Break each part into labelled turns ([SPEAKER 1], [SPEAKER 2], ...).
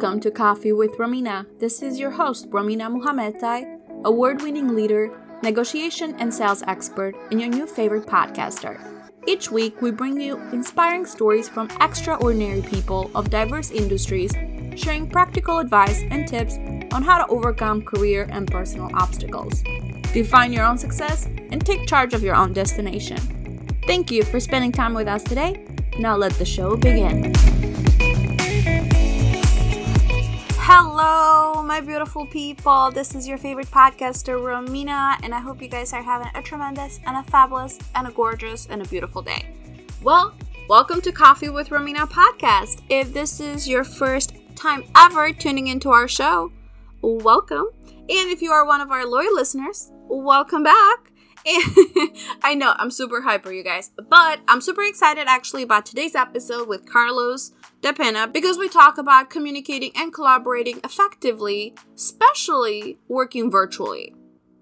[SPEAKER 1] Welcome to Coffee with Romina. This is your host, Romina Muhammadai, award winning leader, negotiation and sales expert, and your new favorite podcaster. Each week, we bring you inspiring stories from extraordinary people of diverse industries, sharing practical advice and tips on how to overcome career and personal obstacles. Define your own success and take charge of your own destination. Thank you for spending time with us today. Now let the show begin. Hello, my beautiful people. This is your favorite podcaster, Romina, and I hope you guys are having a tremendous and a fabulous and a gorgeous and a beautiful day. Well, welcome to Coffee with Romina podcast. If this is your first time ever tuning into our show, welcome. And if you are one of our loyal listeners, welcome back. I know I'm super hyper, you guys, but I'm super excited actually about today's episode with Carlos Dapena because we talk about communicating and collaborating effectively, especially working virtually.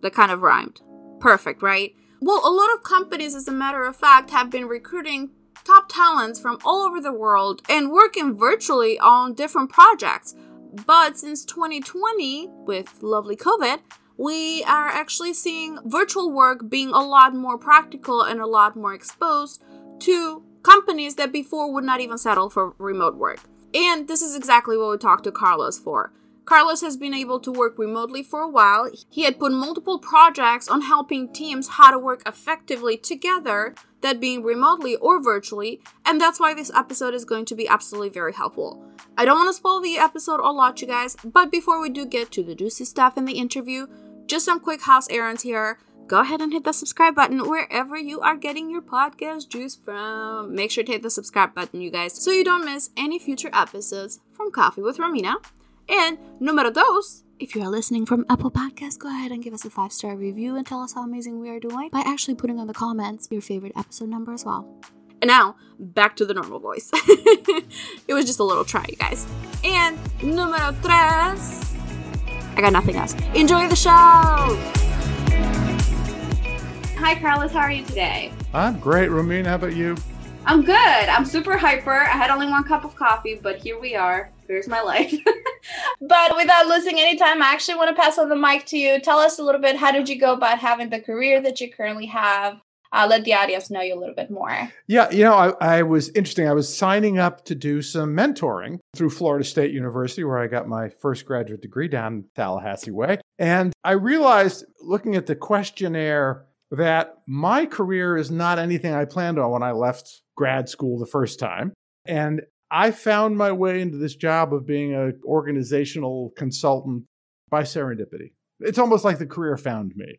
[SPEAKER 1] That kind of rhymed. Perfect, right? Well, a lot of companies, as a matter of fact, have been recruiting top talents from all over the world and working virtually on different projects. But since 2020, with lovely COVID, we are actually seeing virtual work being a lot more practical and a lot more exposed to companies that before would not even settle for remote work. And this is exactly what we talked to Carlos for. Carlos has been able to work remotely for a while. He had put multiple projects on helping teams how to work effectively together, that being remotely or virtually, and that's why this episode is going to be absolutely very helpful. I don't want to spoil the episode a lot, you guys, but before we do get to the juicy stuff in the interview, just some quick house errands here. Go ahead and hit the subscribe button wherever you are getting your podcast juice from. Make sure to hit the subscribe button, you guys, so you don't miss any future episodes from Coffee with Romina. And numero dos, if you are listening from Apple Podcasts, go ahead and give us a five star review and tell us how amazing we are doing by actually putting on the comments your favorite episode number as well. And now, back to the normal voice. it was just a little try, you guys. And numero tres, I got nothing else. Enjoy the show! Hi, Carlos. How are you today?
[SPEAKER 2] I'm great, Ramin. How about you?
[SPEAKER 1] I'm good. I'm super hyper. I had only one cup of coffee, but here we are. Here's my life. but without losing any time, I actually want to pass on the mic to you. Tell us a little bit how did you go about having the career that you currently have? uh, let the audience know you a little bit more.
[SPEAKER 2] Yeah, you know, I, I, was interesting. I was signing up to do some mentoring through Florida State University, where I got my first graduate degree down Tallahassee way. And I realized looking at the questionnaire that my career is not anything I planned on when I left grad school the first time. And I found my way into this job of being an organizational consultant by serendipity. It's almost like the career found me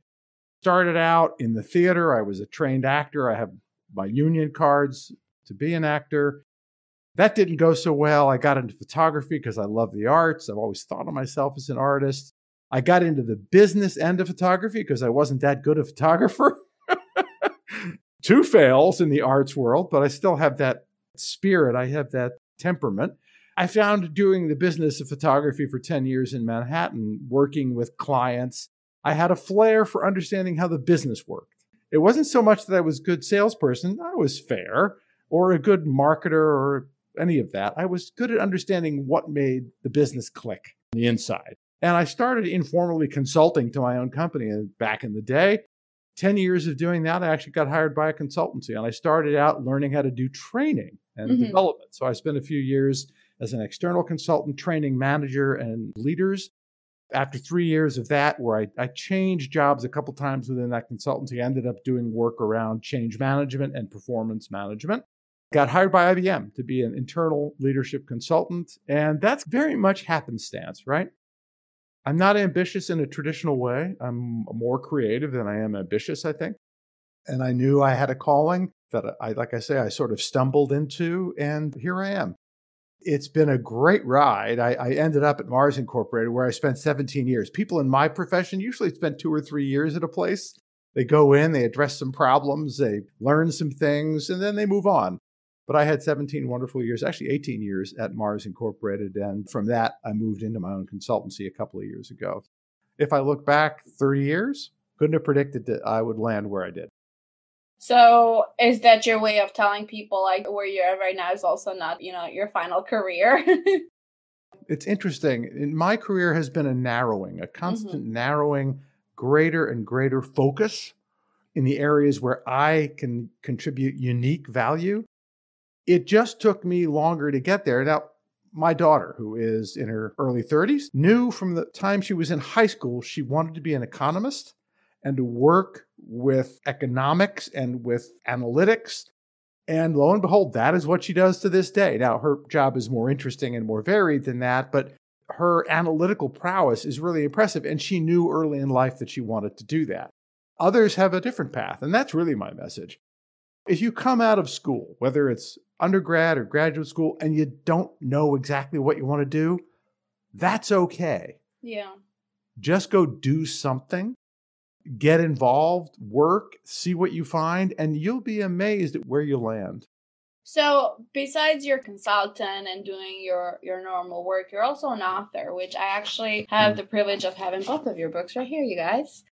[SPEAKER 2] started out in the theater. I was a trained actor. I have my union cards to be an actor. That didn't go so well. I got into photography because I love the arts. I've always thought of myself as an artist. I got into the business end of photography because I wasn't that good a photographer. Two fails in the arts world, but I still have that spirit. I have that temperament. I found doing the business of photography for 10 years in Manhattan, working with clients I had a flair for understanding how the business worked. It wasn't so much that I was a good salesperson, I was fair, or a good marketer or any of that. I was good at understanding what made the business click on the inside. And I started informally consulting to my own company back in the day. 10 years of doing that, I actually got hired by a consultancy and I started out learning how to do training and mm-hmm. development. So I spent a few years as an external consultant, training manager and leaders after three years of that, where I, I changed jobs a couple times within that consultancy, I ended up doing work around change management and performance management. Got hired by IBM to be an internal leadership consultant. And that's very much happenstance, right? I'm not ambitious in a traditional way. I'm more creative than I am ambitious, I think. And I knew I had a calling that I, like I say, I sort of stumbled into, and here I am. It's been a great ride. I, I, ended up at Mars Incorporated where I spent 17 years. People in my profession usually spend two or three years at a place. They go in, they address some problems, they learn some things, and then they move on. But I had 17 wonderful years, actually 18 years at Mars Incorporated. And from that, I moved into my own consultancy a couple of years ago. If I look back 30 years, couldn't have predicted that I would land where I did.
[SPEAKER 1] So is that your way of telling people like where you're at right now is also not, you know, your final career?
[SPEAKER 2] It's interesting. In my career has been a narrowing, a constant mm-hmm. narrowing, greater and greater focus in the areas where I can contribute unique value. It just took me longer to get there. Now, my daughter, who is in her early 30s, knew from the time she was in high school she wanted to be an economist and to work with economics and with analytics and lo and behold, that is what she does to this day. Now, her job is more interesting and more varied than that, but her analytical prowess is really impressive. And she knew early in life that she wanted to do that. Others have a different path. And that's really my message. If you come out of school, whether it's undergrad or graduate school, and you don't know exactly what you want to do, that's okay.
[SPEAKER 1] Yeah.
[SPEAKER 2] Just go do something get involved, work, see what you find, and you'll be amazed at where you land.
[SPEAKER 1] So, besides your consultant and doing your your normal work, you're also an author, which I actually have the privilege of having both of your books right here, you guys.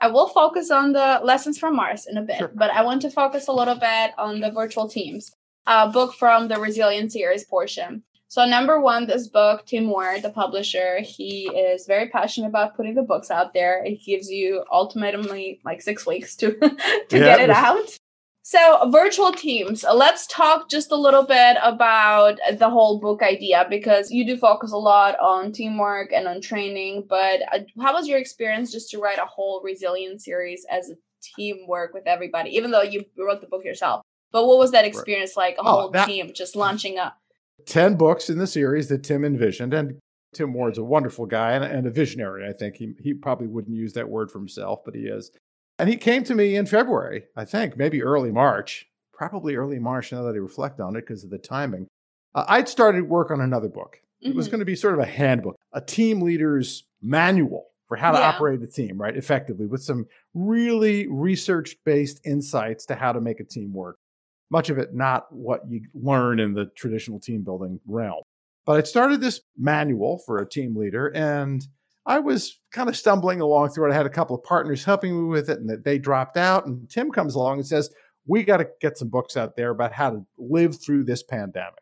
[SPEAKER 1] I will focus on the lessons from Mars in a bit, sure. but I want to focus a little bit on the virtual teams, a book from the Resilient series portion. So number one, this book, Tim Ward, the publisher, he is very passionate about putting the books out there. It gives you ultimately like six weeks to to yeah. get it out. So virtual teams. Let's talk just a little bit about the whole book idea because you do focus a lot on teamwork and on training. But uh, how was your experience just to write a whole resilient series as a teamwork with everybody? Even though you wrote the book yourself, but what was that experience right. like? A oh, whole that- team just launching up
[SPEAKER 2] 10 books in the series that Tim envisioned. And Tim Ward's a wonderful guy and, and, a visionary, I think. He, he probably wouldn't use that word for himself, but he is. And he came to me in February, I think, maybe early March, probably early March now that I reflect on it because of the timing. Uh, I'd started work on another book. Mm-hmm. It was mm-hmm. going to be sort of a handbook, a team leader's manual for how to yeah. operate a team, right? Effectively, with some really research based insights to how to make a team work much of it not what you learn in the traditional team building realm. But I started this manual for a team leader and I was kind of stumbling along through it. I had a couple of partners helping me with it and they dropped out. And Tim comes along and says, We got to get some books out there about how to live through this pandemic.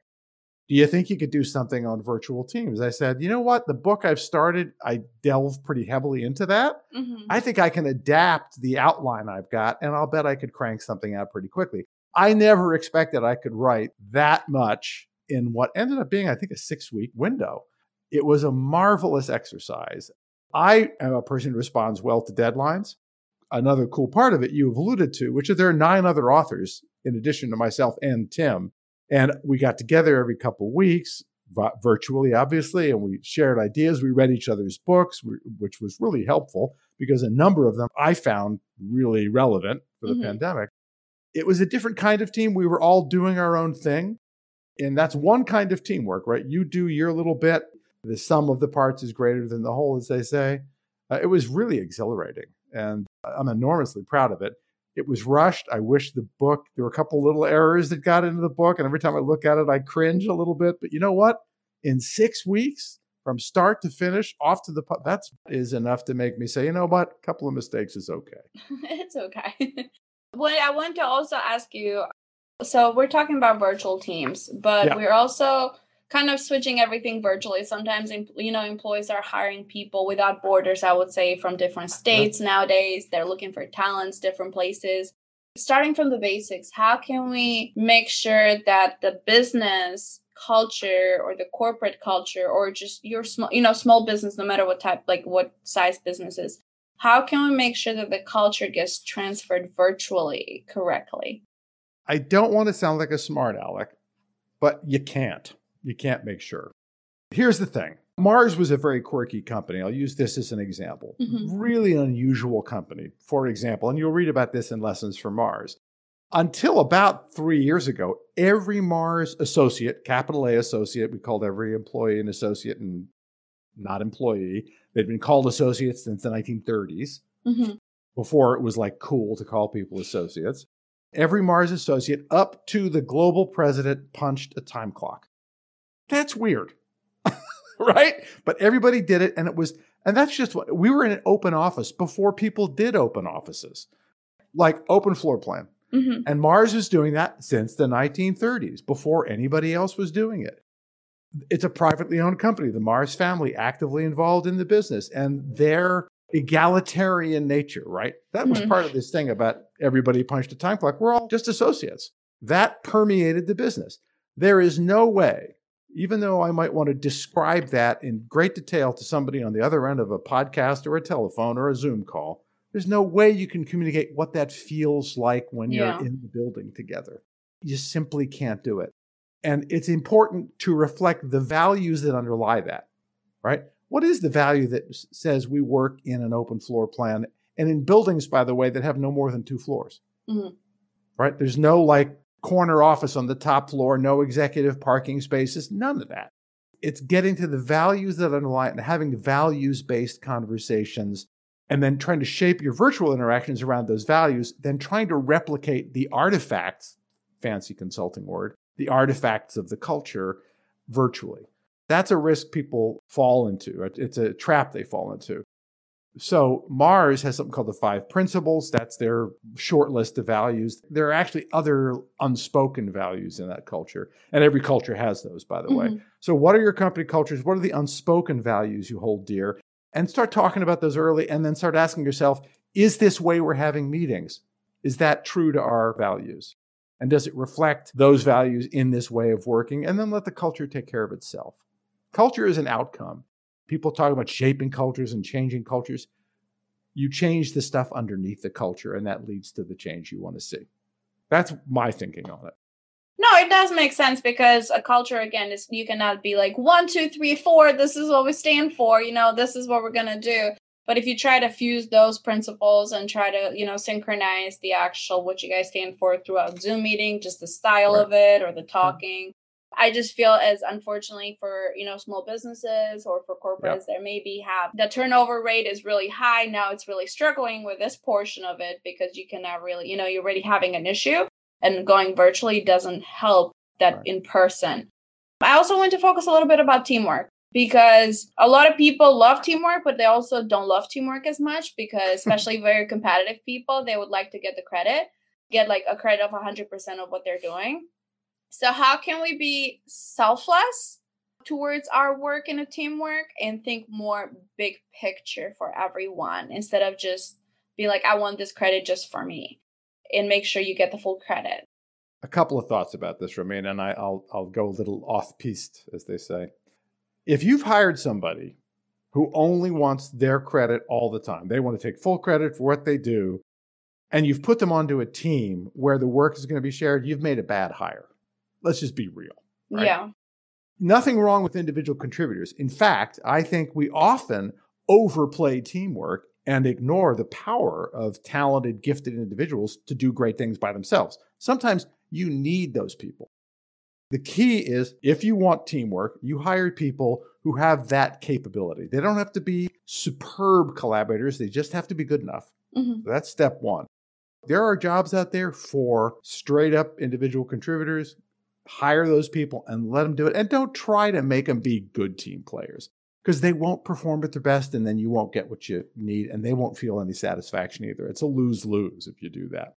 [SPEAKER 2] Do you think you could do something on virtual teams? I said, You know what? The book I've started, I delve pretty heavily into that. Mm-hmm. I think I can adapt the outline I've got and I'll bet I could crank something out pretty quickly. I never expected I could write that much in what ended up being, I think, a six week window. It was a marvelous exercise. I am a person who responds well to deadlines. Another cool part of it you've alluded to, which is there are nine other authors in addition to myself and Tim. And we got together every couple weeks, virtually, obviously, and we shared ideas. We read each other's books, which was really helpful because a number of them I found really relevant for the mm-hmm. pandemic it was a different kind of team. We were all doing our own thing. And that's one kind of teamwork, right? You do your little bit. The sum of the parts is greater than the whole, as they say. Uh, it was really exhilarating. And I'm enormously proud of it. It was rushed. I wish the book, there were a couple little errors that got into the book. And every time I look at it, I cringe a little bit. But you know what? In six weeks, from start to finish, off to the pub, that is is enough to make me say, you know what? A couple of mistakes is okay.
[SPEAKER 1] it's okay. Well, I want to also ask you so we're talking about virtual teams, but yeah. we're also kind of switching everything virtually. Sometimes, you know, employees are hiring people without borders, I would say, from different states yeah. nowadays. They're looking for talents, different places. Starting from the basics, how can we make sure that the business culture or the corporate culture or just your small you know small business no matter what type like what size business is how can we make sure that the culture gets transferred virtually correctly?
[SPEAKER 2] I don't want to sound like a smart aleck, but you can't. You can't make sure. Here's the thing Mars was a very quirky company. I'll use this as an example. Mm-hmm. Really unusual company, for example, and you'll read about this in Lessons from Mars. Until about three years ago, every Mars associate, capital A associate, we called every employee an associate and not employee, They'd been called associates since the 1930s, mm-hmm. before it was like cool to call people associates. Every Mars associate up to the global president punched a time clock. That's weird, right? But everybody did it, and it was, and that's just what we were in an open office before people did open offices, like open floor plan. Mm-hmm. And Mars was doing that since the 1930s, before anybody else was doing it. It's a privately owned company, the Mars family, actively involved in the business, and their egalitarian nature, right? That was
[SPEAKER 1] Mhm.
[SPEAKER 2] part of this thing about everybody punched a time clock. We're all just associates. That permeated the business. There is no way, even though I might want to describe that in great detail to somebody on the other end of a podcast or a telephone or a Zoom call, there's no way you can communicate what that feels like when you're in the building together. You simply can't do it. And it's important to reflect the values that underlie that, right? What is the value that s- says we work in an open floor plan and in buildings, by the way, that have no more than two floors,
[SPEAKER 1] Mhm.
[SPEAKER 2] right? There's no like corner office on the top floor, no executive parking spaces, none of that. It's getting to the values that underlie it and having values based conversations and then trying to shape your virtual interactions around those values, then trying to replicate the artifacts, fancy consulting word, the artifacts of the culture virtually. That's a risk people fall into. It's a trap they fall into. So Mars has something called the five principles. That's their short list of values. There are actually other unspoken values in that culture. And every culture has those, by the way.
[SPEAKER 1] Mhm.
[SPEAKER 2] So, what are your company cultures? What are the unspoken values you hold dear? And start talking about those early and then start asking yourself is this way we're having meetings? Is that true to our values? And does it reflect those values in this way of working? And then let the culture take care of itself. Culture is an outcome. People talk about shaping cultures and changing cultures. You change the stuff underneath the culture, and that leads to the change you want to see. That's my thinking on it.
[SPEAKER 1] No, it does make sense because a culture again is you cannot be like one, two, three, four. This is what we stand for. You know, this is what we're gonna do. But if you try to fuse those principles and try to, you know, synchronize the actual what you guys stand for throughout Zoom meeting, just the style
[SPEAKER 2] Right.
[SPEAKER 1] of it or the mm-hmm. talking, I just feel as unfortunately for you know small businesses or for corporates there maybe have the turnover rate is really high now it's really struggling with this portion of it because you cannot really you know you're already having an issue and going virtually doesn't help that
[SPEAKER 2] Right.
[SPEAKER 1] in person. I also want to focus a little bit about teamwork because a lot of people love teamwork, but they also don't love teamwork as much because, especially very competitive people, they would like to get the credit, get like a credit of 100% of what they're doing. So, how can we be selfless towards our work in a teamwork and think more big picture for everyone instead of just be like, I want this credit just for me and make sure you get the full credit?
[SPEAKER 2] a couple of thoughts about this, Romain, and I, will I'll go a little off piste, as they say. If you've hired somebody who only wants their credit all the time, they want to take full credit for what they do, and you've put them onto a team where the work is going to be shared, you've made a bad hire. Let's just be real. Right.
[SPEAKER 1] Yeah.
[SPEAKER 2] Nothing wrong with individual contributors. In fact, I think we often overplay teamwork and ignore the power of talented, gifted individuals to do great things by themselves. Sometimes you need those people. The key is if you want teamwork, you hire people who have that capability. They don't have to be superb collaborators, they just have to be good enough.
[SPEAKER 1] Mhm.
[SPEAKER 2] So that's step one. There are jobs out there for straight up individual contributors. Hire those people and let them do it. And don't try to make them be good team players because they won't perform at their best and then you won't get what you need and they won't feel any satisfaction either. It's a lose lose if you do that.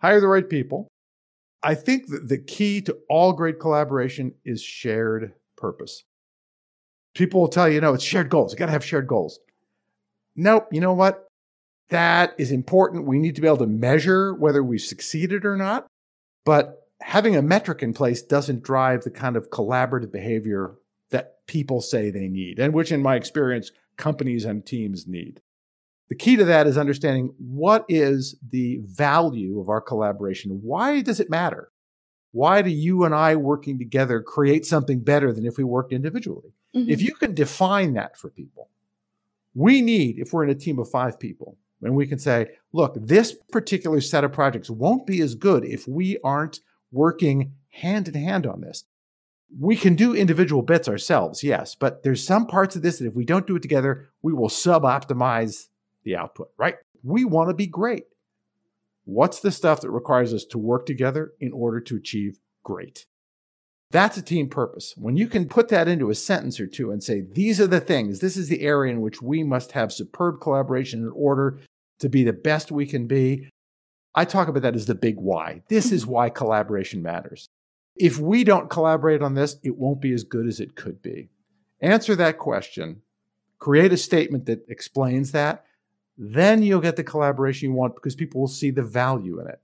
[SPEAKER 2] Hire the right people. I think that the key to all great collaboration is shared purpose. People will tell you, no, it's shared goals. You got to have shared goals. Nope. You know what? That is important. We need to be able to measure whether we've succeeded or not. But having a metric in place doesn't drive the kind of collaborative behavior that people say they need, and which, in my experience, companies and teams need. The key to that is understanding what is the value of our collaboration. Why does it matter? Why do you and I working together create something better than if we worked individually?
[SPEAKER 1] Mhm.
[SPEAKER 2] If you can define that for people, we need, if we're in a team of five people, and we can say, look, this particular set of projects won't be as good if we aren't working hand in hand on this. We can do individual bits ourselves, yes, but there's some parts of this that if we don't do it together, we will sub optimize the output, right? We want to be great. What's the stuff that requires us to work together in order to achieve great? That's a team purpose. When you can put that into a sentence or two and say, these are the things, this is the area in which we must have superb collaboration in order to be the best we can be. I talk about that as the big why. This is mm-hmm. why collaboration matters. if we don't collaborate on this, it won't be as good as it could be. Answer that question, create a statement that explains that, then you'll get the collaboration you want because people will see the value in it.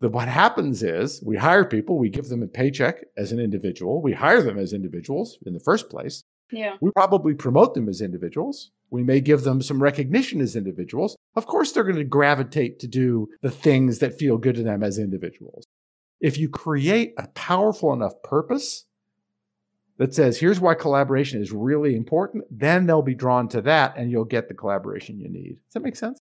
[SPEAKER 2] But what happens is we hire people, we give them a paycheck as an individual, we hire them as individuals in the first place.
[SPEAKER 1] Yeah.
[SPEAKER 2] We probably promote them as individuals. We may give them some recognition as individuals. Of course, they're going to gravitate to do the things that feel good to them as individuals. If you create a powerful enough purpose that says, here's why collaboration is really important, then they'll be drawn to that and you'll get the collaboration you need. Does that make sense?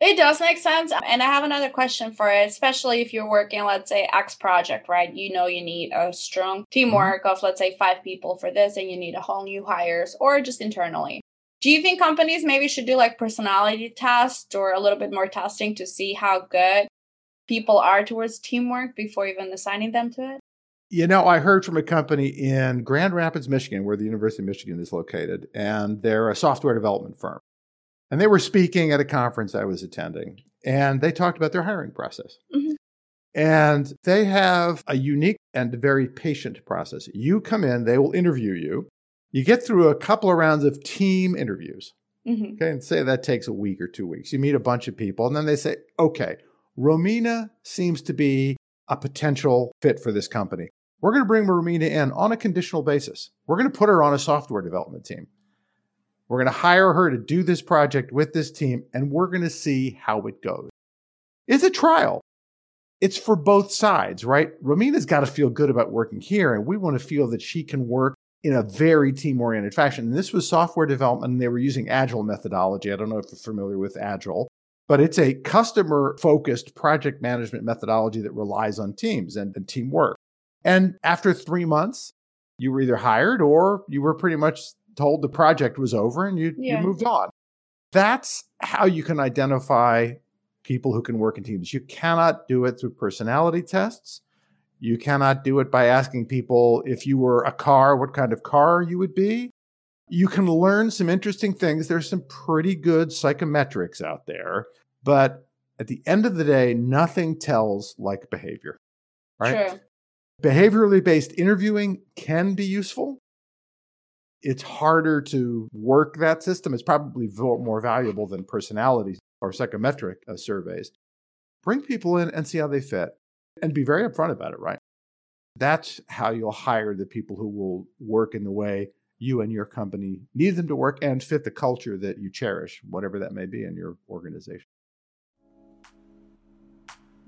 [SPEAKER 1] It does make sense. And I have another question for it, especially if you're working, let's say, X project, right? You know, you need a strong teamwork mm-hmm. of, let's say, five people for this, and you need a whole new hires or just internally. Do you think companies maybe should do like personality tests or a little bit more testing to see how good people are towards teamwork before even assigning them to it?
[SPEAKER 2] You know, I heard from a company in Grand Rapids, Michigan, where the University of Michigan is located, and they're a software development firm. And they were speaking at a conference I was attending, and they talked about their hiring process. Mm-hmm. And they have a unique and very patient process. You come in, they will interview you. You get through a couple of rounds of team interviews. Mm-hmm. Okay, and say that takes a week or two weeks. You meet a bunch of people, and then they say, okay, Romina seems to be a potential fit for this company. We're going to bring Romina in on a conditional basis. We're going to put her on a software development team. We're going to hire her to do this project with this team, and we're going to see how it goes. It's a trial. It's for both sides, right? Romina's got to feel good about working here, and we want to feel that she can work in a very team oriented fashion. And this was software development, and they were using Agile methodology. I don't know if you're familiar with Agile, but it's a customer focused project management methodology that relies on teams and, and teamwork. And after three months, you were either hired or you were pretty much told the project was over and you, yeah. you moved on. That's how you can identify people who can work in teams. You cannot do it through personality tests. You cannot do it by asking people if you were a car, what kind of car you would be. You can learn some interesting things. There's some pretty good psychometrics out there, but at the end of the day, nothing tells like behavior, right? True. Behaviorally based interviewing can be useful. It's harder to work that system. It's probably more valuable than personality or psychometric uh, surveys. Bring people in and see how they fit and be very upfront about it, right? That's how you'll hire the people who will work in the way you and your company need them to work and fit the culture that you cherish, whatever that may be in your organization.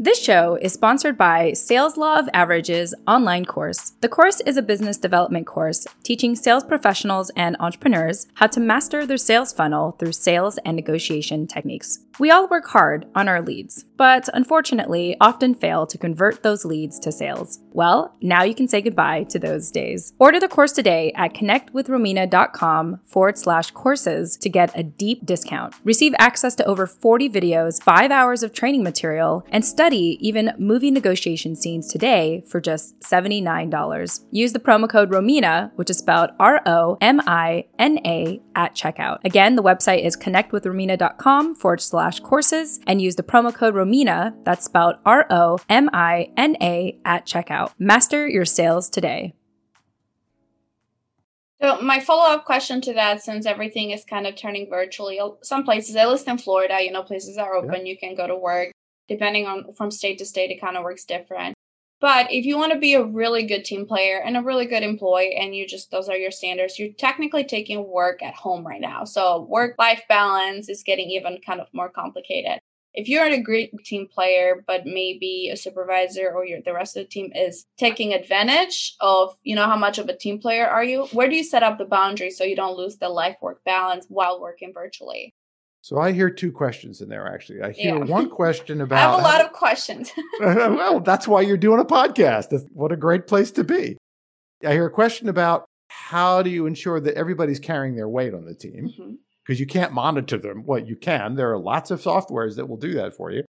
[SPEAKER 3] This show is sponsored by Sales Law of Averages online course. The course is a business development course teaching sales professionals and entrepreneurs how to master their sales funnel through sales and negotiation techniques. We all work hard on our leads, but unfortunately often fail to convert those leads to sales. Well, now you can say goodbye to those days. Order the course today at connectwithromina.com forward slash courses to get a deep discount. Receive access to over 40 videos, 5 hours of training material, and study even movie negotiation scenes today for just $79. Use the promo code ROMINA, which is spelled R O M I N A, at checkout. Again, the website is connectwithromina.com forward slash slash courses and use the promo code ROMINA, that's spelled R O M I N A, at checkout. Master your sales today.
[SPEAKER 1] So my follow-up question to that, since everything is kind of turning virtually, some places, at least in Florida, you know, places are open, yeah. you can go to work. Depending on from state to state, it kind of works different. But if you want to be a really good team player and a really good employee, and you just, those are your standards, you're technically taking work at home right now. So work life balance is getting even kind of more complicated. If you're a great team player, but maybe a supervisor or the rest of the team is taking advantage of, you know, how much of a team player are you? Where do you set up the boundary so you don't lose the life work balance while working virtually?
[SPEAKER 2] So I hear two questions in there. Actually, I hear yeah. one question about.
[SPEAKER 1] I have a lot of questions.
[SPEAKER 2] well, that's why you're doing a podcast. What a great place to be. I hear a question about how do you ensure that everybody's carrying their weight on the team because mm-hmm. you can't monitor them. Well, you can. There are lots of softwares that will do that for you.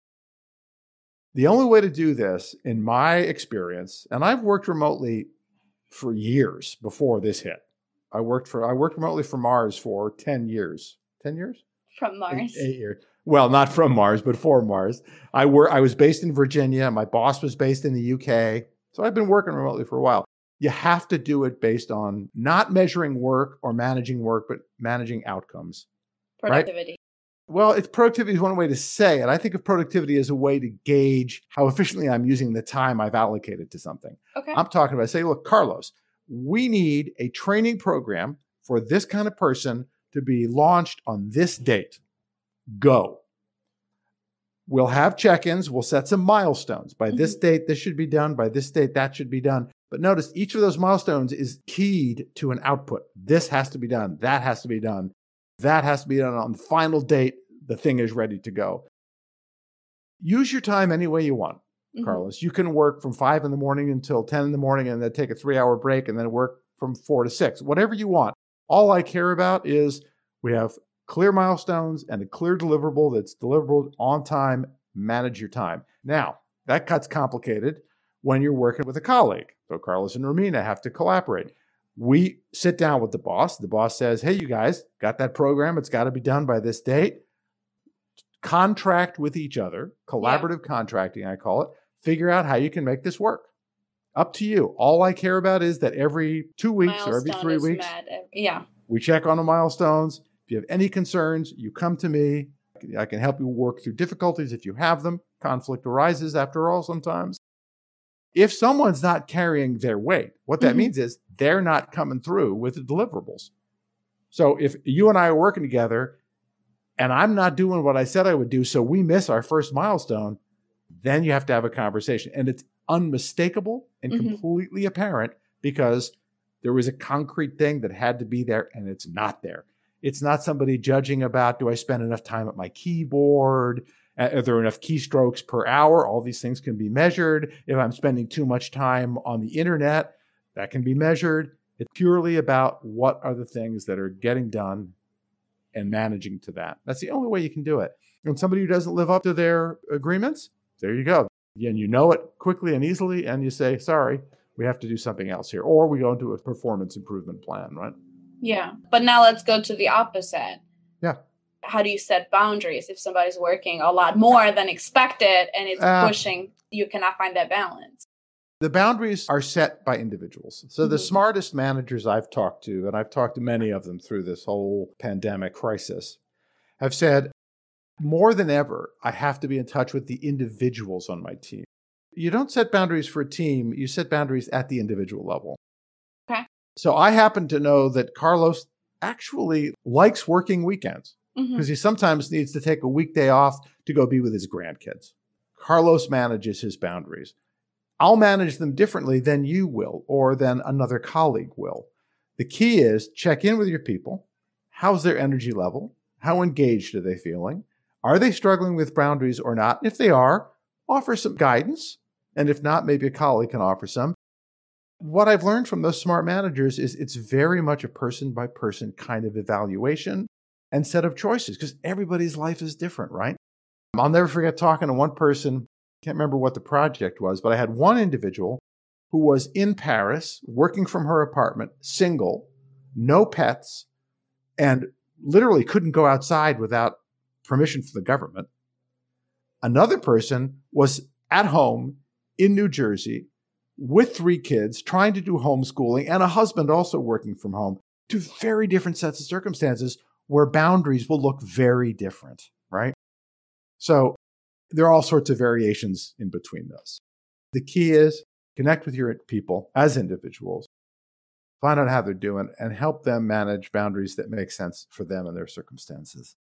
[SPEAKER 2] The only way to do this, in my experience, and I've worked remotely for years before this hit. I worked for I worked remotely for Mars for ten years. Ten years
[SPEAKER 1] from Mars.
[SPEAKER 2] Eight, eight years. Well, not from Mars, but for Mars. I were I was based in Virginia. My boss was based in the UK. So I've been working remotely for a while. You have to do it based on not measuring work or managing work, but managing outcomes.
[SPEAKER 3] Productivity.
[SPEAKER 2] Right? Well, it's productivity is one way to say it. I think of productivity as a way to gauge how efficiently I'm using the time I've allocated to something.
[SPEAKER 3] Okay.
[SPEAKER 2] I'm talking about, say, look, Carlos, we need a training program for this kind of person to be launched on this date. Go. We'll have check ins, we'll set some milestones. By this
[SPEAKER 3] Mhm.
[SPEAKER 2] date, this should be done. By this date, that should be done. But notice each of those milestones is keyed to an output. This has to be done. That has to be done. That has to be done on the final date. The thing is ready to go. Use your time any way you want.
[SPEAKER 3] Mhm.
[SPEAKER 2] Carlos. You can work from five in the morning until 10 in the morning and then take a three hour break and then work from four to six, whatever you want. All I care about is we have clear milestones and a clear deliverable that's deliverable on time. Manage your time. Now, that cuts complicated when you're working with a colleague. So, Carlos and Romina have to collaborate. We sit down with the boss. The boss says, Hey, you guys, got that program? It's got to be done by this date. Contract with each other, collaborative contracting, I call it figure out how you can make this work. Up to you. All I care about is that every two weeks or every three weeks,
[SPEAKER 3] met. Yeah.
[SPEAKER 2] we check on the milestones. If you have any concerns, you come to me. I can help you work through difficulties if you have them. Conflict arises after all sometimes. If someone's not carrying their weight, what that
[SPEAKER 3] Mhm.
[SPEAKER 2] means is they're not coming through with the deliverables. So if you and I are working together and I'm not doing what I said I would do, so we miss our first milestone, then you have to have a conversation. And it's unmistakable and
[SPEAKER 3] Mhm.
[SPEAKER 2] completely apparent because there was a concrete thing that had to be there and it's not there. It's not somebody judging about do I spend enough time at my keyboard? Are there enough keystrokes per hour? All these things can be measured. If I'm spending too much time on the internet, that can be measured. It's purely about what are the things that are getting done and managing to that. That's the only way you can do it. And somebody who doesn't live up to their agreements, there you go. And you know it quickly and easily, and you say, sorry, we have to do something else here. Or we go into a performance improvement plan, right?
[SPEAKER 3] Yeah. But now let's go to the opposite.
[SPEAKER 2] Yeah.
[SPEAKER 3] How do you set boundaries if somebody's working a lot more than expected and it's
[SPEAKER 2] Uh,
[SPEAKER 3] pushing, you cannot find that balance?
[SPEAKER 2] The boundaries are set by individuals. So the
[SPEAKER 3] Mhm.
[SPEAKER 2] smartest managers I've talked to, and I've talked to many of them through this whole pandemic crisis, have said, more than ever, I have to be in touch with the individuals on my team. You don't set boundaries for a team, you set boundaries at the individual level.
[SPEAKER 3] Okay.
[SPEAKER 2] So I happen to know that Carlos actually likes working weekends
[SPEAKER 3] mm-hmm.
[SPEAKER 2] because he sometimes needs to take a weekday off to go be with his grandkids. Carlos manages his boundaries. I'll manage them differently than you will or than another colleague will. The key is check in with your people. How's their energy level? How engaged are they feeling? Are they struggling with boundaries or not? If they are, offer some guidance. And if not, maybe a colleague can offer some. What I've learned from those smart managers is it's very much a person by person kind of evaluation and set of choices because everybody's life is different, right? I'll never forget talking to one person, can't remember what the project was, but I had one individual who was in Paris working from her apartment, single, no pets, and literally couldn't go outside without permission from the government. Another person was at home in New Jersey with three kids, trying to do homeschooling, and a husband also working from home. Two very different sets of circumstances where boundaries will look very different, right? So there are all sorts of variations in between those. The key is connect with your people as individuals, find out how they're doing, and help them manage boundaries that make sense for them and their circumstances.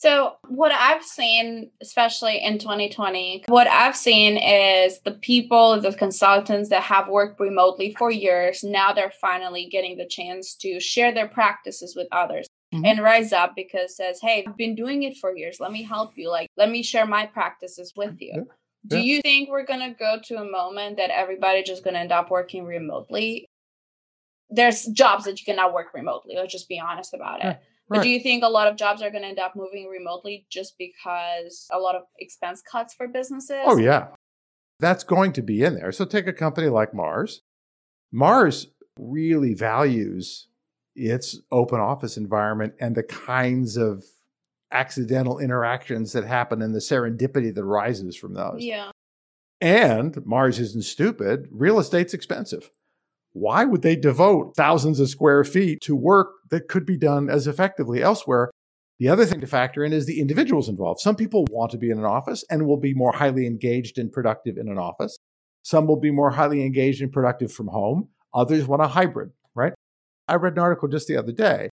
[SPEAKER 3] So, what I've seen, especially in 2020, what I've seen is the people, the consultants that have worked remotely for years, now they're finally getting the chance to share their practices with others
[SPEAKER 2] Mhm.
[SPEAKER 3] and rise up because says, Hey, I've been doing it for years. Let me help you. Like, let me share my practices with you.
[SPEAKER 2] Yeah.
[SPEAKER 3] Do
[SPEAKER 2] Yeah.
[SPEAKER 3] you think we're going to go to a moment that everybody just going to end up working remotely? There's jobs that you cannot work remotely. Let's just be honest about it.
[SPEAKER 2] Yeah.
[SPEAKER 3] But do you think a lot of jobs are going to end up moving remotely just because a lot of expense cuts for businesses?
[SPEAKER 2] Oh, yeah. That's going to be in there. So take a company like Mars. Mars really values its open office environment and the kinds of accidental interactions that happen and the serendipity that arises from those.
[SPEAKER 3] Yeah.
[SPEAKER 2] And Mars isn't stupid. Real estate's expensive. Why would they devote thousands of square feet to work that could be done as effectively elsewhere? The other thing to factor in is the individuals involved. Some people want to be in an office and will be more highly engaged and productive in an office. Some will be more highly engaged and productive from home. Others want a hybrid, right? I read an article just the other day.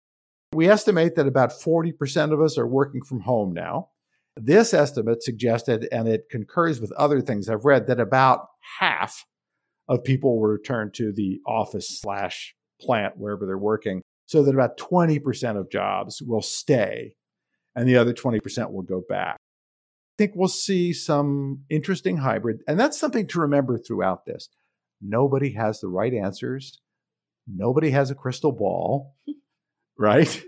[SPEAKER 2] We estimate that about 40% of us are working from home now. This estimate suggested, and it concurs with other things I've read, that about half of people will return to the office slash plant wherever they're working, so that about 20% of jobs will stay and the other 20% will go back. I think we'll see some interesting hybrid, and that's something to remember throughout this. Nobody has the right answers. Nobody has a crystal ball, right?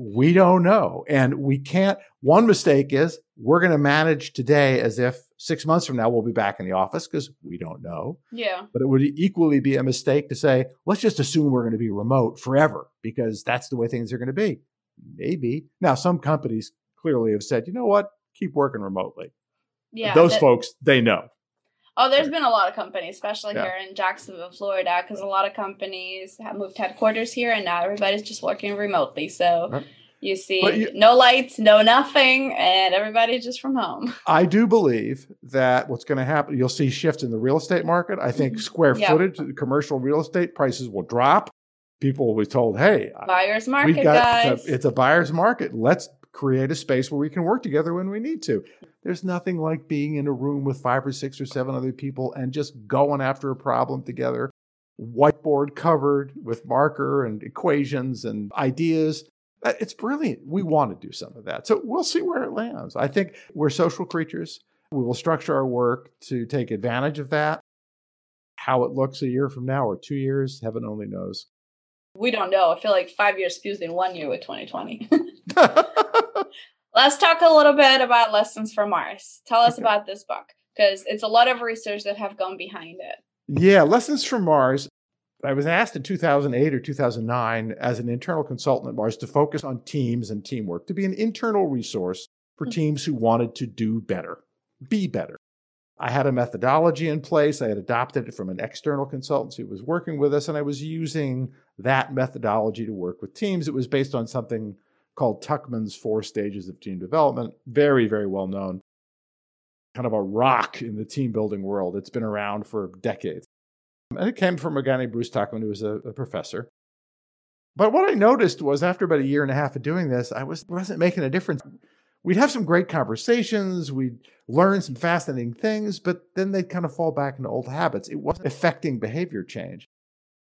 [SPEAKER 2] we don't know. And we can't. One mistake is we're going to manage today as if six months from now we'll be back in the office because we don't know.
[SPEAKER 1] Yeah.
[SPEAKER 2] But it would equally be a mistake to say, let's just assume we're going to be remote forever because that's the way things are going to be. Maybe. Now, some companies clearly have said, you know what? Keep working remotely.
[SPEAKER 1] Yeah.
[SPEAKER 2] Those
[SPEAKER 1] that-
[SPEAKER 2] folks, they know.
[SPEAKER 1] Oh, there's been a lot of companies, especially
[SPEAKER 2] Yeah.
[SPEAKER 1] here in Jacksonville, Florida, because a lot of companies have moved headquarters here, and now everybody's just working remotely. So
[SPEAKER 2] Right.
[SPEAKER 1] You see,
[SPEAKER 2] you-
[SPEAKER 1] no lights, no nothing, and everybody's just from home.
[SPEAKER 2] I do believe that what's going to happen, you'll see shifts in the real estate market. I think
[SPEAKER 1] Mhm.
[SPEAKER 2] square footage, commercial real estate prices will drop. People will be told, hey,
[SPEAKER 1] Buyer's market,
[SPEAKER 2] we've got
[SPEAKER 1] guys.
[SPEAKER 2] it's a, it's a buyer's market. Let's create a space where we can work together when we need to. There's nothing like being in a room with five or six or seven other people and just going after a problem together, whiteboard covered with marker and equations and ideas. Uh, It's brilliant. We want to do some of that. So we'll see where it lands. I think we're social creatures. We will structure our work to take advantage of that. How it looks a year from now or two years, heaven only knows.
[SPEAKER 1] we don't know. I feel like five years fused in one year with 2020. Let's talk a little bit about Lessons from Mars. Tell us
[SPEAKER 2] Okay.
[SPEAKER 1] about this book because it's a lot of research that have gone behind it.
[SPEAKER 2] Yeah, Lessons from Mars. I was asked in 2008 or 2009 as an internal consultant at Mars to focus on teams and teamwork, to be an internal resource for
[SPEAKER 1] Mhm.
[SPEAKER 2] teams who wanted to do better, be better. I had a methodology in place. I had adopted it from an external consultant who was working with us, and I was using that methodology to work with teams. It was based on something called Tuckman's Four Stages of Team Development, very, very well known, kind of a rock in the team building world. It's been around for decades. And it came from a guy named Bruce Tuckman, who was a, a professor. But what I noticed was after about a year and a half of doing this, I was, wasn't making a difference. We'd have some great conversations, we'd learn some fascinating things, but then they'd kind of fall back into old habits. It wasn't affecting behavior change.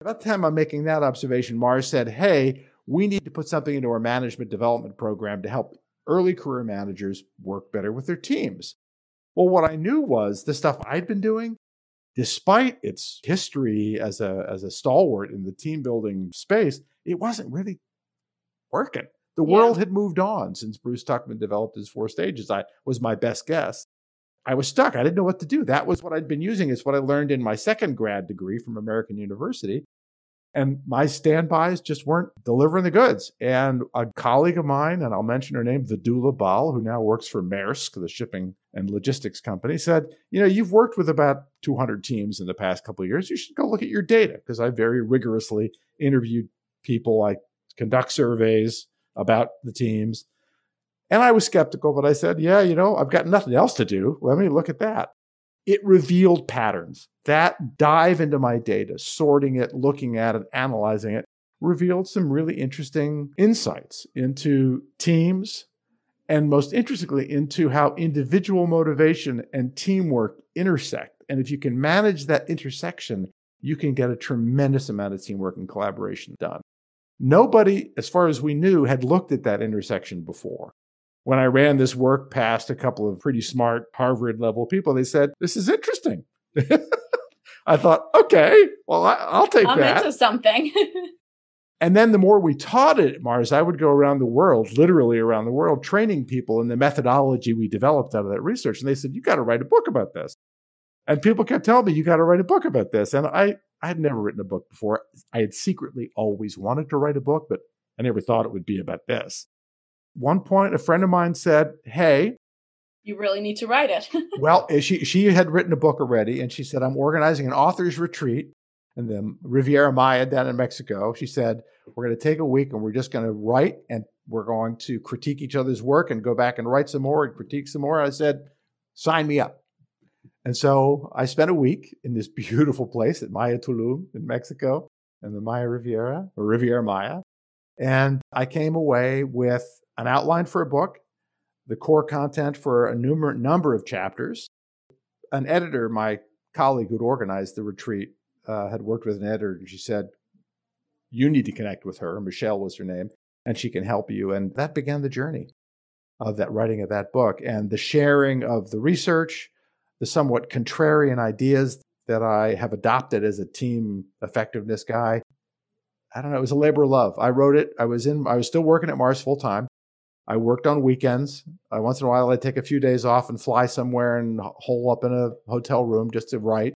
[SPEAKER 2] About the time I'm making that observation, Mars said, Hey, we need to put something into our management development program to help early career managers work better with their teams. Well, what I knew was the stuff I'd been doing, despite its history as a, as a stalwart in the team building space, it wasn't really working. The
[SPEAKER 1] Yeah.
[SPEAKER 2] world had moved on since Bruce Tuckman developed his four stages. I was my best guess. I was stuck. I didn't know what to do. That was what I'd been using. It's what I learned in my second grad degree from American University. And my standbys just weren't delivering the goods. And a colleague of mine, and I'll mention her name, Vidula Bal, who now works for Maersk, the shipping and logistics company, said, You know, you've worked with about 200 teams in the past couple of years. You should go look at your data because I very rigorously interviewed people. I conduct surveys about the teams. And I was skeptical, but I said, Yeah, you know, I've got nothing else to do. Let me look at that it revealed patterns. That dive into my data, sorting it, looking at it, analyzing it, revealed some really interesting insights into teams and most interestingly into how individual motivation and teamwork intersect. And if you can manage that intersection, you can get a tremendous amount of teamwork and collaboration done. Nobody, as far as we knew, had looked at that intersection before when I ran this work past a couple of pretty smart Harvard level people, they said, This is interesting. I thought, okay, well, I, I'll take
[SPEAKER 1] I'm
[SPEAKER 2] that.
[SPEAKER 1] into something.
[SPEAKER 2] And then the more we taught it at Mars, I would go around the world, literally around the world, training people in the methodology we developed out of that research. And they said, You got to write a book about this. And people kept telling me, You got to write a book about this. And I, I had never written a book before. I had secretly always wanted to write a book, but I never thought it would be about this. One point, a friend of mine said, Hey,
[SPEAKER 1] You really need to write it.
[SPEAKER 2] well, eh, she she had written a book already, and she said, "I'm organizing an authors retreat in the Riviera Maya down in Mexico." She said, "We're going to take a week, and we're just going to write, and we're going to critique each other's work, and go back and write some more, and critique some more." I said, "Sign me up." And so I spent a week in this beautiful place at Maya Tulum in Mexico, and the Maya Riviera or Riviera Maya, and I came away with an outline for a book the core content for a numer- number of chapters. An editor, my colleague who'd organized the retreat, uh, had worked with an editor, and she said, You need to connect with her. Michelle was her name, and she can help you. And that began the journey of that writing of that book and the sharing of the research, the somewhat contrarian ideas that I have adopted as a team effectiveness guy. I don't know, it was a labor of love. I wrote it. I was in I was still working at Mars full time. I worked on weekends. I, once in a while, I'd take a few days off and fly somewhere and hole up in a hotel room just to write.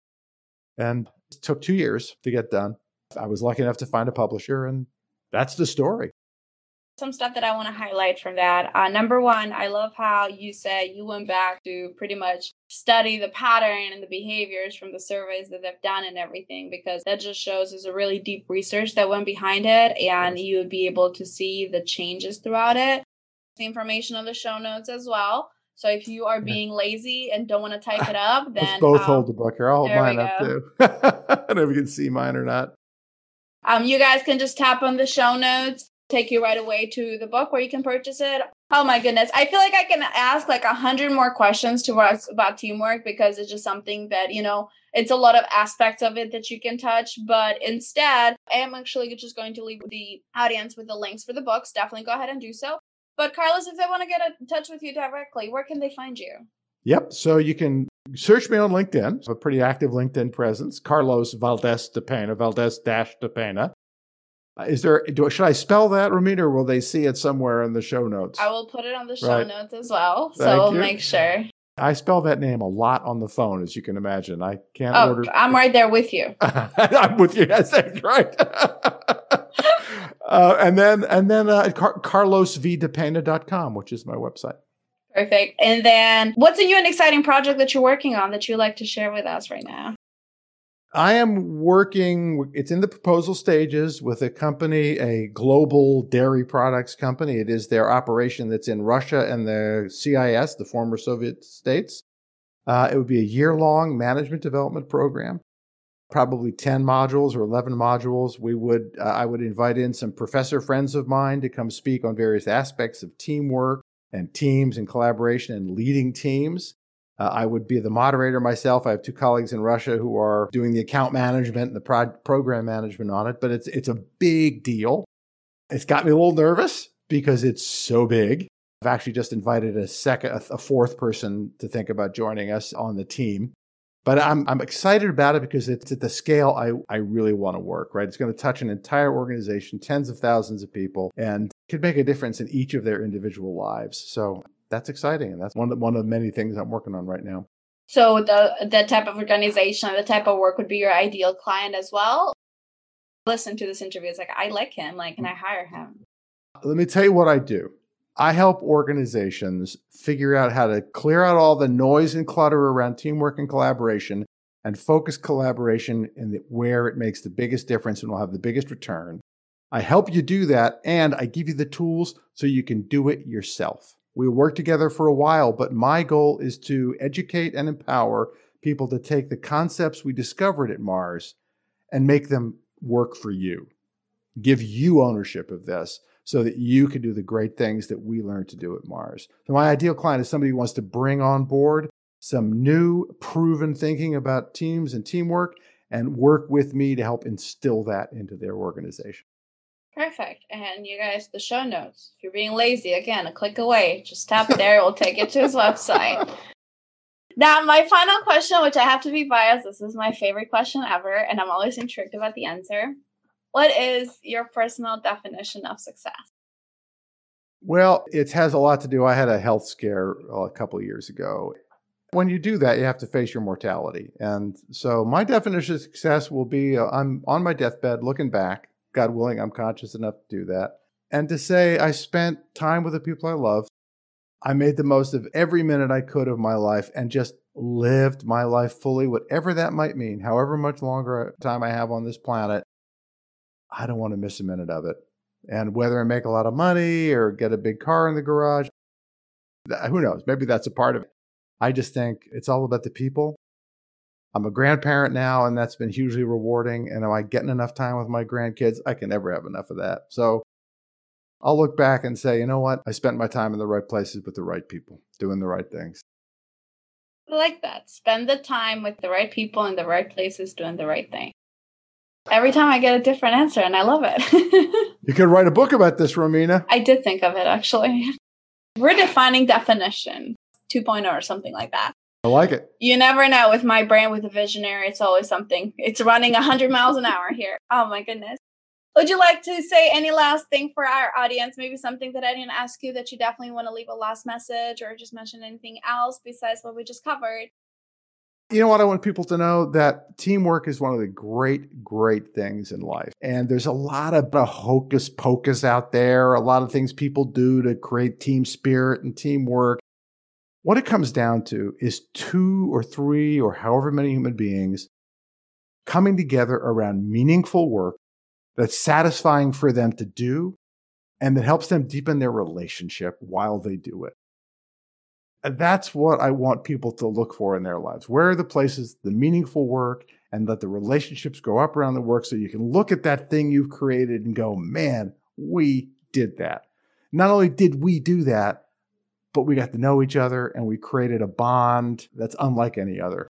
[SPEAKER 2] And it took two years to get done. I was lucky enough to find a publisher, and that's the story.
[SPEAKER 1] Some stuff that I want to highlight from that. Uh, number one, I love how you said you went back to pretty much study the pattern and the behaviors from the surveys that they've done and everything, because that just shows there's a really deep research that went behind it, and you would be able to see the changes throughout it the information on the show notes as well. So if you are being lazy and don't want to type it up, then
[SPEAKER 2] Let's both um, hold the book here. I'll hold mine up too. I don't know if you can see mine or not.
[SPEAKER 1] Um, you guys can just tap on the show notes, take you right away to the book where you can purchase it. Oh my goodness. I feel like I can ask like a hundred more questions to us about teamwork because it's just something that, you know, it's a lot of aspects of it that you can touch. But instead, I am actually just going to leave the audience with the links for the books. Definitely go ahead and do so. But Carlos, if they want to get in touch with you directly, where can they find you?
[SPEAKER 2] Yep. So you can search me on LinkedIn. a pretty active LinkedIn presence. Carlos Valdez de Pena, Valdes dash Dapena. Uh, is there? Do, should I spell that, Romina, or will they see it somewhere in the show notes?
[SPEAKER 1] I will put it on the show right. notes as well, Thank so we'll you. make sure.
[SPEAKER 2] I spell that name a lot on the phone, as you can imagine. I can't
[SPEAKER 1] oh,
[SPEAKER 2] order.
[SPEAKER 1] I'm right there with you.
[SPEAKER 2] I'm with you. That's right. Uh, and then and then uh, Car- carlosvdepena.com, which is my website.
[SPEAKER 1] Perfect. And then what's a new and exciting project that you're working on that you'd like to share with us right now?
[SPEAKER 2] I am working, it's in the proposal stages with a company, a global dairy products company. It is their operation that's in Russia and the CIS, the former Soviet states. Uh, it would be a year long management development program probably 10 modules or 11 modules. We would, uh, I would invite in some professor friends of mine to come speak on various aspects of teamwork and teams and collaboration and leading teams. Uh, I would be the moderator myself. I have two colleagues in Russia who are doing the account management and the pro- program management on it, but it's, it's a big deal. It's got me a little nervous because it's so big. I've actually just invited a second, a fourth person to think about joining us on the team. But I'm, I'm excited about it because it's at the scale I, I really want to work, right? It's going to touch an entire organization, tens of thousands of people, and could make a difference in each of their individual lives. So that's exciting. And that's one of, one of the many things I'm working on right now.
[SPEAKER 1] So the the type of organization, the type of work would be your ideal client as well. Listen to this interview. It's like I like him. Like, can I hire him?
[SPEAKER 2] Let me tell you what I do. I help organizations figure out how to clear out all the noise and clutter around teamwork and collaboration and focus collaboration in the, where it makes the biggest difference and will have the biggest return. I help you do that and I give you the tools so you can do it yourself. We'll work together for a while, but my goal is to educate and empower people to take the concepts we discovered at Mars and make them work for you. Give you ownership of this so that you can do the great things that we learned to do at Mars. So, my ideal client is somebody who wants to bring on board some new, proven thinking about teams and teamwork and work with me to help instill that into their organization.
[SPEAKER 1] Perfect. And you guys, the show notes. If you're being lazy, again, a click away. Just tap there, it will take you to his website. Now, my final question, which I have to be biased, this is my favorite question ever, and I'm always intrigued about the answer. What is your personal definition of success?
[SPEAKER 2] Well, it has a lot to do. I had a health scare uh, a couple of years ago. When you do that, you have to face your mortality. And so my definition of success will be uh, I'm on my deathbed looking back. God willing, I'm conscious enough to do that. And to say I spent time with the people I love I made the most of every minute I could of my life and just lived my life fully, whatever that might mean, however much longer time I have on this planet. I don't want to miss a minute of it. And whether I make a lot of money or get a big car in the garage, who knows? Maybe that's a part of it. I just think it's all about the people. I'm a grandparent now, and that's been hugely rewarding. And am I getting enough time with my grandkids? I can never have enough of that. So I'll look back and say, you know what? I spent my time in the right places with the right people, doing the right things.
[SPEAKER 1] I like that. Spend the time with the right people in the right places, doing the right thing. Every time I get a different answer, and I love it.
[SPEAKER 2] you could write a book about this, Romina.
[SPEAKER 1] I did think of it actually. We're defining definition 2.0 or something like that.
[SPEAKER 2] I like it.
[SPEAKER 1] You never know with my brain with a visionary, it's always something. It's running 100 miles an hour here. Oh my goodness. Would you like to say any last thing for our audience? Maybe something that I didn't ask you that you definitely want to leave a last message or just mention anything else besides what we just covered?
[SPEAKER 2] You know what? I want people to know that teamwork is one of the great, great things in life. And there's a lot of hocus pocus out there, a lot of things people do to create team spirit and teamwork. What it comes down to is two or three or however many human beings coming together around meaningful work that's satisfying for them to do and that helps them deepen their relationship while they do it. That's what I want people to look for in their lives. Where are the places, the meaningful work, and let the relationships go up around the work so you can look at that thing you've created and go, man, we did that. Not only did we do that, but we got to know each other and we created a bond that's unlike any other,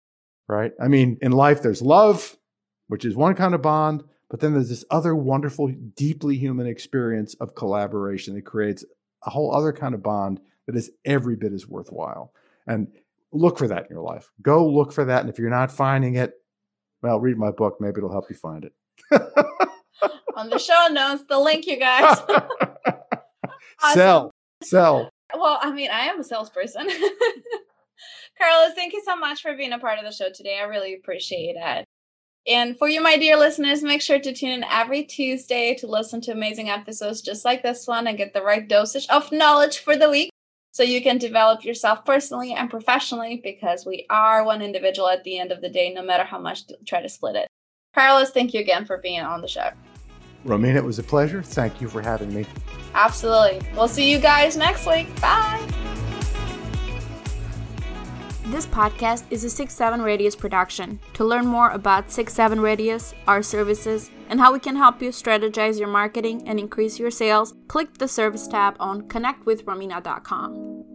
[SPEAKER 2] right? I mean, in life, there's love, which is one kind of bond, but then there's this other wonderful, deeply human experience of collaboration that creates a whole other kind of bond that is every bit as worthwhile. And look for that in your life. Go look for that. And if you're not finding it, well, read my book. Maybe it'll help you find it.
[SPEAKER 1] On the show notes, the link, you guys.
[SPEAKER 2] awesome. Sell, sell.
[SPEAKER 1] Well, I mean, I am a salesperson. Carlos, thank you so much for being a part of the show today. I really appreciate it. And for you, my dear listeners, make sure to tune in every Tuesday to listen to amazing episodes just like this one and get the right dosage of knowledge for the week so you can develop yourself personally and professionally because we are one individual at the end of the day, no matter how much to try to split it. Carlos, thank you again for being on the show.
[SPEAKER 2] Romina, it was a pleasure. Thank you for having me.
[SPEAKER 1] Absolutely. We'll see you guys next week. Bye. This podcast is a 6 7 Radius production. To learn more about 6 7 Radius, our services, and how we can help you strategize your marketing and increase your sales, click the service tab on connectwithromina.com.